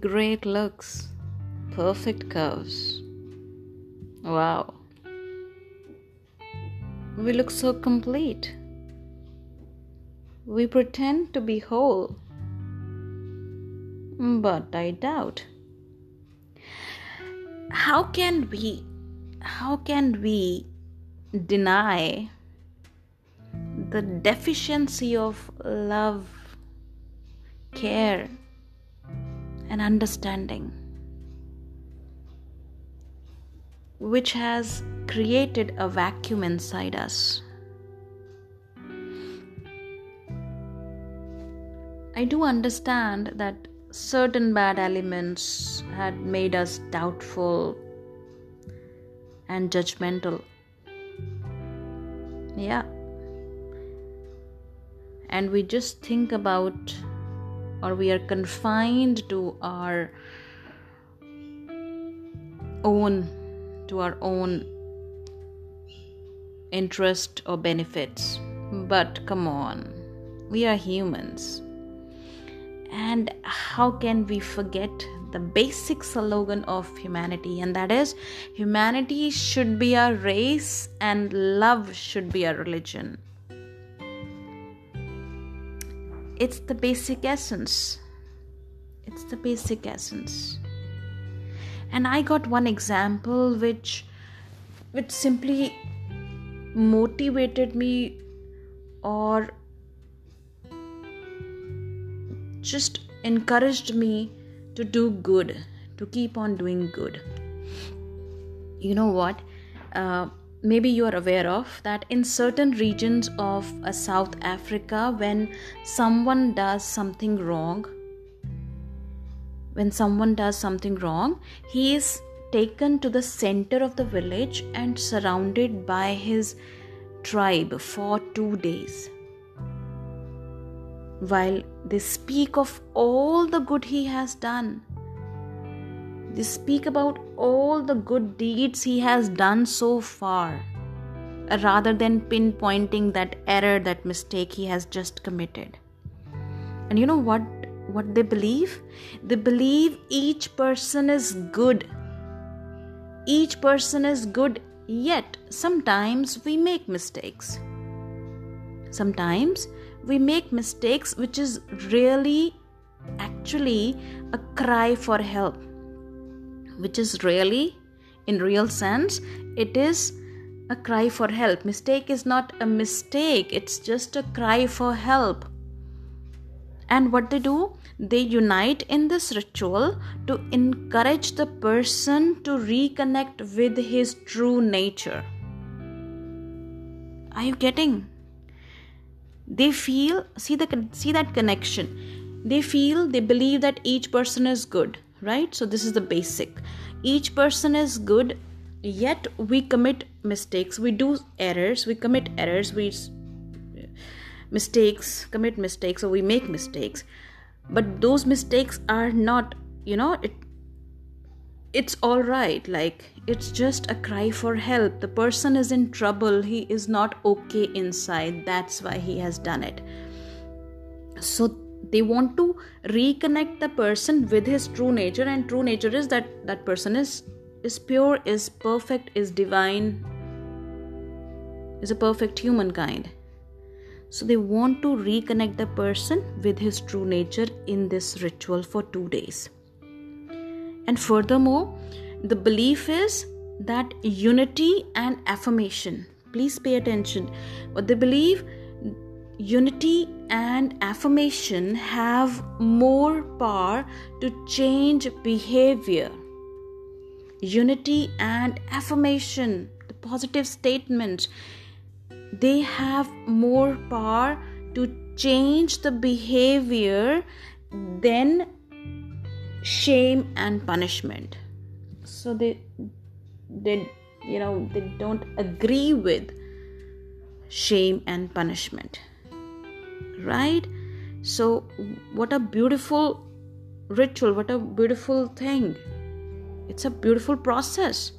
great looks, perfect curves. Wow. We look so complete. We pretend to be whole. But I doubt. How can we how can we deny the deficiency of love, care, and understanding, which has created a vacuum inside us. I do understand that certain bad elements had made us doubtful and judgmental. Yeah. And we just think about, or we are confined to our own, to our own interest or benefits. But come on, we are humans. And how can we forget the basic slogan of humanity? And that is humanity should be our race and love should be our religion. It's the basic essence. It's the basic essence. And I got one example which which simply motivated me or just encouraged me to do good, to keep on doing good. You know what? Uh, maybe you are aware of that in certain regions of uh, South Africa, when someone does something wrong, when someone does something wrong, he is taken to the center of the village and surrounded by his tribe for two days. While they speak of all the good he has done, they speak about all the good deeds he has done so far, uh, rather than pinpointing that error, that mistake he has just committed. And you know what? What they believe? They believe each person is good each person is good, yet sometimes we make mistakes. Sometimes we make mistakes which is really actually a cry for help, which is really, in real sense, it is a cry for help. Mistake is not a mistake, it's just a cry for help. And what they do? They unite in this ritual to encourage the person to reconnect with his true nature. Are you getting? They feel see the see that connection. They feel they believe that each person is good, right? So this is the basic. Each person is good, yet we commit mistakes. We do errors. We commit errors. We mistakes, commit mistakes, or we make mistakes but those mistakes are not you know it it's all right like it's just a cry for help the person is in trouble he is not okay inside that's why he has done it so they want to reconnect the person with his true nature and true nature is that that person is is pure is perfect is divine is a perfect humankind so they want to reconnect the person with his true nature in this ritual for two days. And furthermore, the belief is that unity and affirmation, please pay attention, what they believe unity and affirmation have more power to change behavior. Unity and affirmation, the positive statement they have more power to change the behavior than shame and punishment so they they you know they don't agree with shame and punishment right? So what a beautiful ritual what a beautiful thing. It's a beautiful process.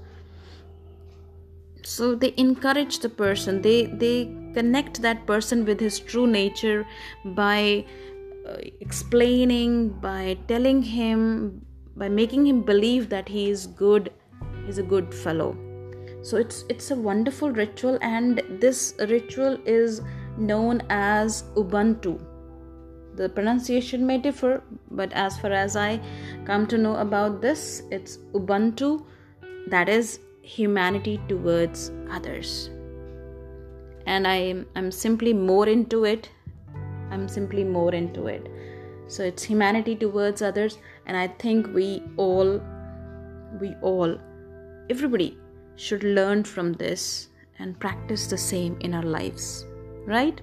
So they encourage the person they they connect that person with his true nature by uh, explaining by telling him by making him believe that he is good he's a good fellow. So it's it's a wonderful ritual and this ritual is known as ubuntu. The pronunciation may differ but as far as i come to know about this it's ubuntu that is humanity towards others. And i i'm simply more into it. I'm simply more into it. So it's humanity towards others and i think we all we all everybody should learn from this and practice the same in our lives right?